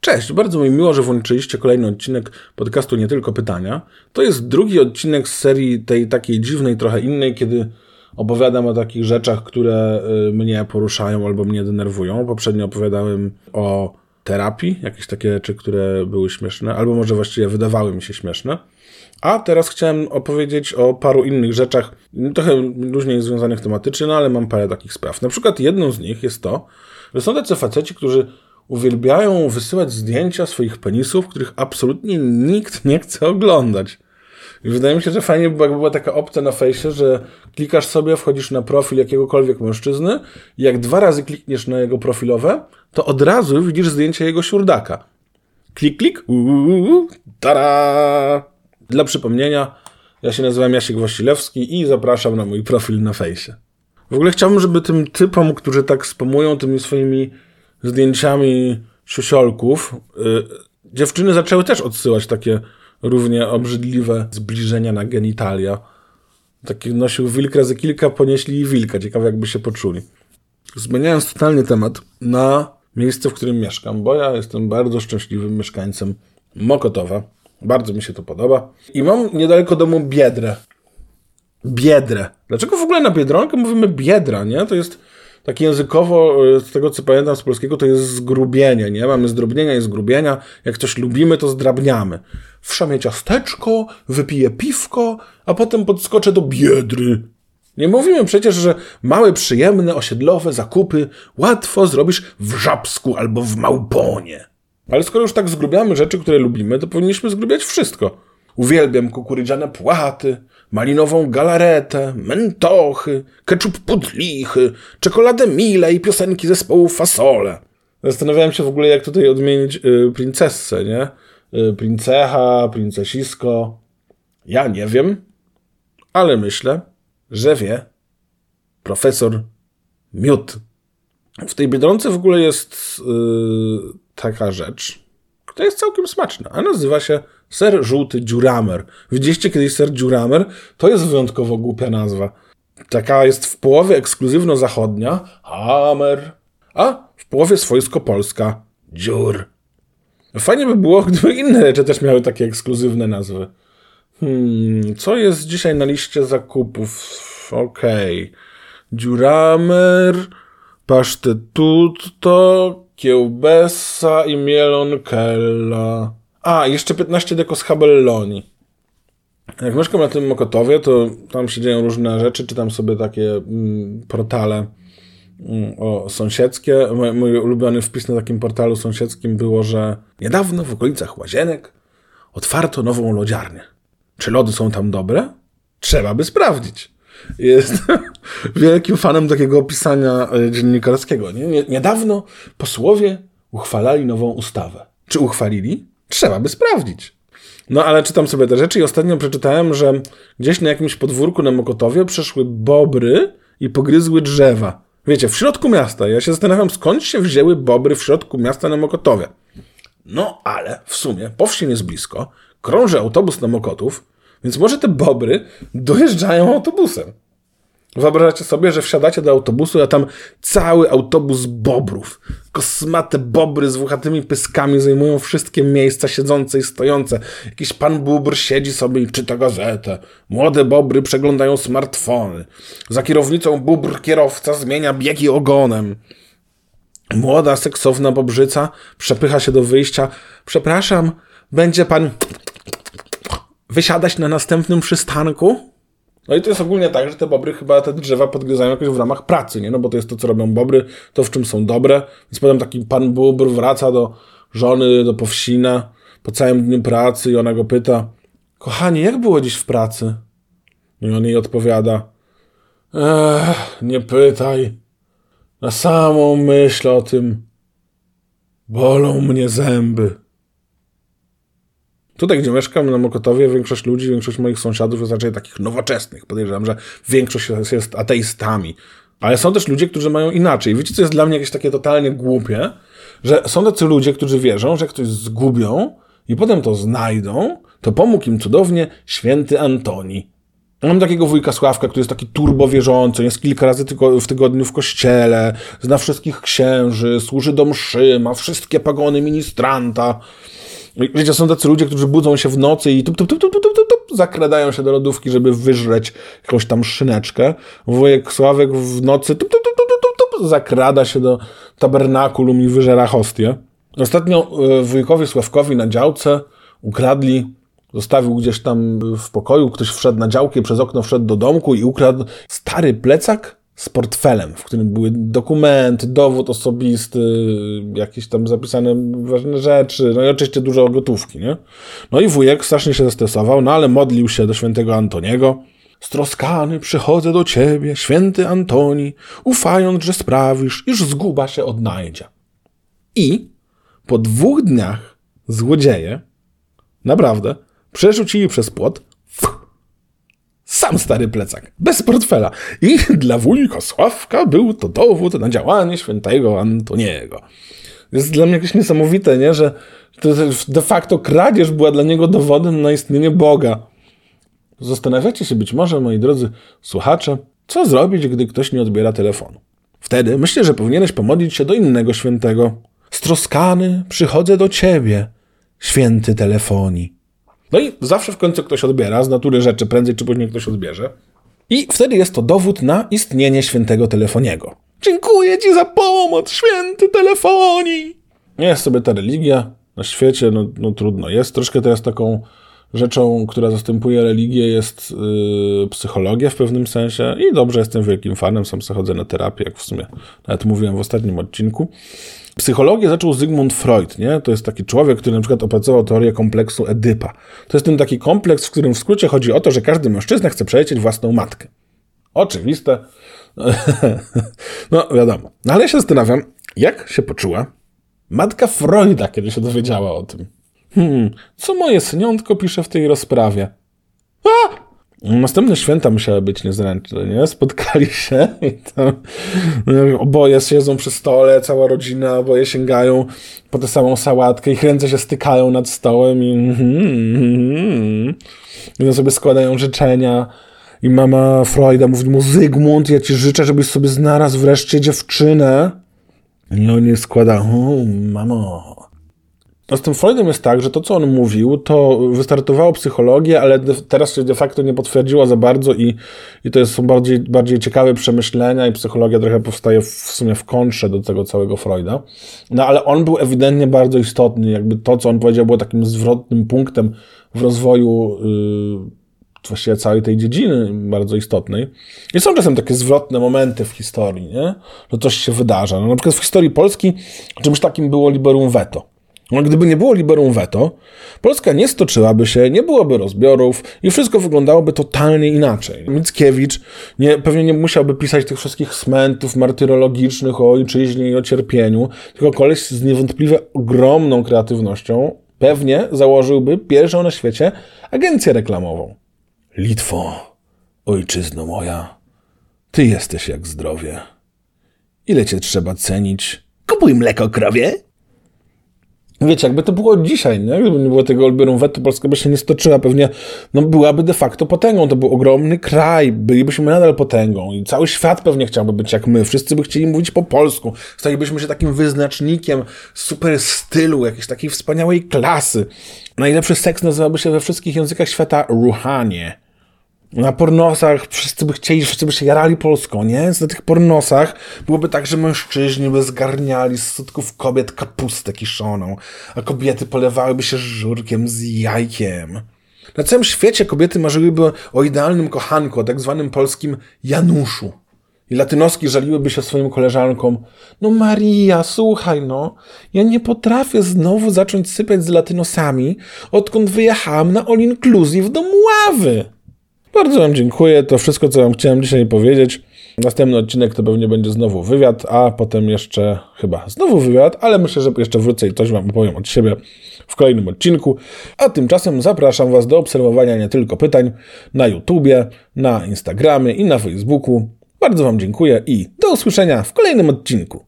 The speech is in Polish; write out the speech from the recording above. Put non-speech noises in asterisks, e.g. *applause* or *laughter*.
Cześć, bardzo mi miło, że włączyliście kolejny odcinek podcastu Nie Tylko Pytania. To jest drugi odcinek z serii tej takiej dziwnej, trochę innej, kiedy opowiadam o takich rzeczach, które y, mnie poruszają albo mnie denerwują. Poprzednio opowiadałem o terapii, jakieś takie rzeczy, które były śmieszne, albo może właściwie wydawały mi się śmieszne. A teraz chciałem opowiedzieć o paru innych rzeczach, trochę różnie związanych tematycznie, no ale mam parę takich spraw. Na przykład jedną z nich jest to, że są tacy faceci, którzy uwielbiają wysyłać zdjęcia swoich penisów, których absolutnie nikt nie chce oglądać. I wydaje mi się, że fajnie by była taka opcja na fejsie, że klikasz sobie, wchodzisz na profil jakiegokolwiek mężczyzny i jak dwa razy klikniesz na jego profilowe, to od razu widzisz zdjęcie jego siurdaka. Klik, klik, uuu, tada! Dla przypomnienia, ja się nazywam Jasiek Wasilewski i zapraszam na mój profil na fejsie. W ogóle chciałbym, żeby tym typom, którzy tak spamują tymi swoimi zdjęciami siusiolków, yy, dziewczyny zaczęły też odsyłać takie równie obrzydliwe zbliżenia na genitalia. Taki nosił wilk razy kilka, ponieśli wilka. Ciekawe, jakby się poczuli. Zmieniając totalnie temat na miejsce, w którym mieszkam, bo ja jestem bardzo szczęśliwym mieszkańcem Mokotowa. Bardzo mi się to podoba. I mam niedaleko domu Biedrę. Biedrę. Dlaczego w ogóle na Biedronkę mówimy Biedra, nie? To jest tak językowo, e, z tego co pamiętam z polskiego, to jest zgrubienie, nie? Mamy zdrobnienia i zgrubienia. Jak coś lubimy, to zdrabniamy. Wszamie ciasteczko, wypiję piwko, a potem podskoczę do biedry. Nie mówimy przecież, że małe, przyjemne, osiedlowe zakupy łatwo zrobisz w Żabsku albo w Małponie. Ale skoro już tak zgrubiamy rzeczy, które lubimy, to powinniśmy zgrubiać wszystko. Uwielbiam kukurydziane płaty, malinową galaretę, mentochy, keczup pudlichy, czekoladę mile i piosenki zespołu Fasole. Zastanawiałem się w ogóle, jak tutaj odmienić y, princessę, nie? Y, princecha, princesisko. Ja nie wiem, ale myślę, że wie profesor Miód. W tej Biedronce w ogóle jest y, taka rzecz, która jest całkiem smaczna, a nazywa się Ser żółty dziuramer. Widzieliście kiedyś ser dziuramer? To jest wyjątkowo głupia nazwa. Taka jest w połowie ekskluzywno-zachodnia Hammer, a w połowie swojsko-polska dziur. Fajnie by było, gdyby inne rzeczy też miały takie ekskluzywne nazwy. Hmm, co jest dzisiaj na liście zakupów? Okej. Okay. Dziuramer, pasztetutto, kiełbasa i mielonkella. A, jeszcze 15 deko z Habelloni. Jak mieszkam na tym Mokotowie, to tam się dzieją różne rzeczy, czytam sobie takie mm, portale mm, o sąsiedzkie. Mój, mój, ulubiony wpis na takim portalu sąsiedzkim było, że niedawno w okolicach Łazienek otwarto nową lodziarnię. Czy lody są tam dobre? Trzeba by sprawdzić. Jest *laughs* wielkim fanem takiego opisania e, dziennikarskiego. Nie? Niedawno posłowie uchwalali nową ustawę. Czy uchwalili? Trzeba by sprawdzić. No ale czytam sobie te rzeczy i ostatnio przeczytałem, że gdzieś na jakimś podwórku na Mokotowie przeszły bobry i pogryzły drzewa. Wiecie, w środku miasta. Ja się zastanawiam, skąd się wzięły bobry w środku miasta na Mokotowie. No ale w sumie po wsi jest blisko, krąży autobus na Mokotów, więc może te bobry dojeżdżają autobusem. Wyobrażacie sobie, że wsiadacie do autobusu, a tam cały autobus bobrów. Kosmate bobry z włochatymi pyskami zajmują wszystkie miejsca siedzące i stojące. Jakiś pan bóbr siedzi sobie i czyta gazetę. Młode bobry przeglądają smartfony. Za kierownicą bóbr kierowca zmienia biegi ogonem. Młoda, seksowna bobrzyca przepycha się do wyjścia. Przepraszam, będzie pan wysiadać na następnym przystanku? No i to jest ogólnie tak, że te bobry chyba te drzewa podgryzają jakoś w ramach pracy, nie? No bo to jest to, co robią bobry, to w czym są dobre. Więc potem taki pan bóbr wraca do żony, do powsina po całym dniu pracy i ona go pyta, kochanie, jak było dziś w pracy? I on jej odpowiada, Ech, nie pytaj. Na samą myśl o tym bolą mnie zęby. Tutaj, gdzie mieszkam, na Mokotowie, większość ludzi, większość moich sąsiadów jest raczej takich nowoczesnych. Podejrzewam, że większość jest, jest ateistami. Ale są też ludzie, którzy mają inaczej. Wiecie, co jest dla mnie jakieś takie totalnie głupie? Że są tacy ludzie, którzy wierzą, że ktoś zgubią i potem to znajdą, to pomógł im cudownie święty Antoni. Mam takiego wujka Sławka, który jest taki turbo wierzący, jest kilka razy tylko w tygodniu w kościele, zna wszystkich księży, służy do mszy, ma wszystkie pagony ministranta. Wiecie, są tacy ludzie, którzy budzą się w nocy i tup, tup, tup, tup, tup, tup, tup, zakradają się do lodówki, żeby wyżreć jakąś tam szyneczkę. Wujek Sławek w nocy tup, tup, tup, tup, tup, tup, zakrada się do tabernakulum i wyżera hostię. Ostatnio e, wujkowi Sławkowi na działce ukradli Zostawił gdzieś tam w pokoju, ktoś wszedł na działkę, przez okno wszedł do domku i ukradł stary plecak z portfelem, w którym były dokumenty, dowód osobisty, jakieś tam zapisane ważne rzeczy, no i oczywiście dużo gotówki, nie? No i wujek strasznie się zestresował, no ale modlił się do świętego Antoniego. Stroskany przychodzę do ciebie, święty Antoni, ufając, że sprawisz, iż zguba się odnajdzie. I po dwóch dniach złodzieje, naprawdę, przerzucili przez płot sam stary plecak, bez portfela. I *laughs* dla wujka Sławka był to dowód na działanie świętego Antoniego. Jest dla mnie jakieś niesamowite, nie? że de facto kradzież była dla niego dowodem na istnienie Boga. Zastanawiacie się być może, moi drodzy słuchacze, co zrobić, gdy ktoś nie odbiera telefonu. Wtedy myślę, że powinieneś pomodlić się do innego świętego. Stroskany przychodzę do ciebie, święty telefonii. No i zawsze w końcu ktoś odbiera, z natury rzeczy prędzej czy później ktoś odbierze. I wtedy jest to dowód na istnienie świętego telefoniego. Dziękuję ci za pomoc, święty telefonii! Nie jest sobie ta religia na świecie, no, no trudno. Jest troszkę teraz taką rzeczą, która zastępuje religię, jest yy, psychologia w pewnym sensie. I dobrze, jestem wielkim fanem, sam sobie chodzę na terapię, jak w sumie nawet mówiłem w ostatnim odcinku. Psychologię zaczął Zygmunt Freud, nie? To jest taki człowiek, który na przykład opracował teorię kompleksu Edypa. To jest ten taki kompleks, w którym w skrócie chodzi o to, że każdy mężczyzna chce przelecieć własną matkę. Oczywiste. *laughs* no, wiadomo. No, ale ja się zastanawiam, jak się poczuła matka Freuda, kiedy się dowiedziała o tym. Hmm, co moje syniątko pisze w tej rozprawie? A! Następne święta musiały być niezręczne, nie? Spotkali się i tam oboje siedzą przy stole, cała rodzina, oboje sięgają po tę samą sałatkę, ich ręce się stykają nad stołem i mm, mm, sobie składają życzenia. I mama Freuda mówi mu, Zygmunt, ja ci życzę, żebyś sobie znalazł wreszcie dziewczynę. On nie składa, o, mamo, no z tym Freudem jest tak, że to, co on mówił, to wystartowało psychologię, ale teraz się de facto nie potwierdziło za bardzo i, i to jest, są bardziej, bardziej ciekawe przemyślenia i psychologia trochę powstaje w, w sumie w kontrze do tego całego Freuda. No ale on był ewidentnie bardzo istotny, jakby to, co on powiedział, było takim zwrotnym punktem w rozwoju yy, właściwie całej tej dziedziny bardzo istotnej. I są czasem takie zwrotne momenty w historii, nie? że coś się wydarza. No, na przykład w historii Polski czymś takim było liberum veto. No, gdyby nie było liberum veto, Polska nie stoczyłaby się, nie byłoby rozbiorów i wszystko wyglądałoby totalnie inaczej. Mickiewicz nie, pewnie nie musiałby pisać tych wszystkich smentów martyrologicznych o ojczyźnie i o cierpieniu, tylko koleś z niewątpliwie ogromną kreatywnością pewnie założyłby pierwszą na świecie agencję reklamową. Litwo, ojczyzno moja, ty jesteś jak zdrowie. Ile cię trzeba cenić? Kupuj mleko krowie Wiecie, jakby to było dzisiaj, nie? Gdyby nie było tego olbierum wetu, Polska by się nie stoczyła. Pewnie no, byłaby de facto potęgą. To był ogromny kraj. Bylibyśmy nadal potęgą. I cały świat pewnie chciałby być jak my. Wszyscy by chcieli mówić po polsku. Stalibyśmy się takim wyznacznikiem super stylu, jakiejś takiej wspaniałej klasy. Najlepszy seks nazywałby się we wszystkich językach świata ruhanie na pornosach wszyscy by chcieli, wszyscy by się jarali Polską, nie? Na tych pornosach byłoby tak, że mężczyźni by zgarniali z sutków kobiet kapustę kiszoną, a kobiety polewałyby się żurkiem z jajkiem. Na całym świecie kobiety marzyłyby o idealnym kochanku, o tak zwanym polskim Januszu. I latynoski żaliłyby się swoim koleżankom. No Maria, słuchaj no, ja nie potrafię znowu zacząć sypiać z latynosami, odkąd wyjechałam na all inclusive do Mławy. Bardzo Wam dziękuję. To wszystko, co Wam chciałem dzisiaj powiedzieć. Następny odcinek to pewnie będzie znowu wywiad, a potem jeszcze chyba znowu wywiad, ale myślę, że jeszcze wrócę i coś Wam opowiem od siebie w kolejnym odcinku. A tymczasem zapraszam Was do obserwowania nie tylko pytań na YouTubie, na Instagramie i na Facebooku. Bardzo Wam dziękuję i do usłyszenia w kolejnym odcinku.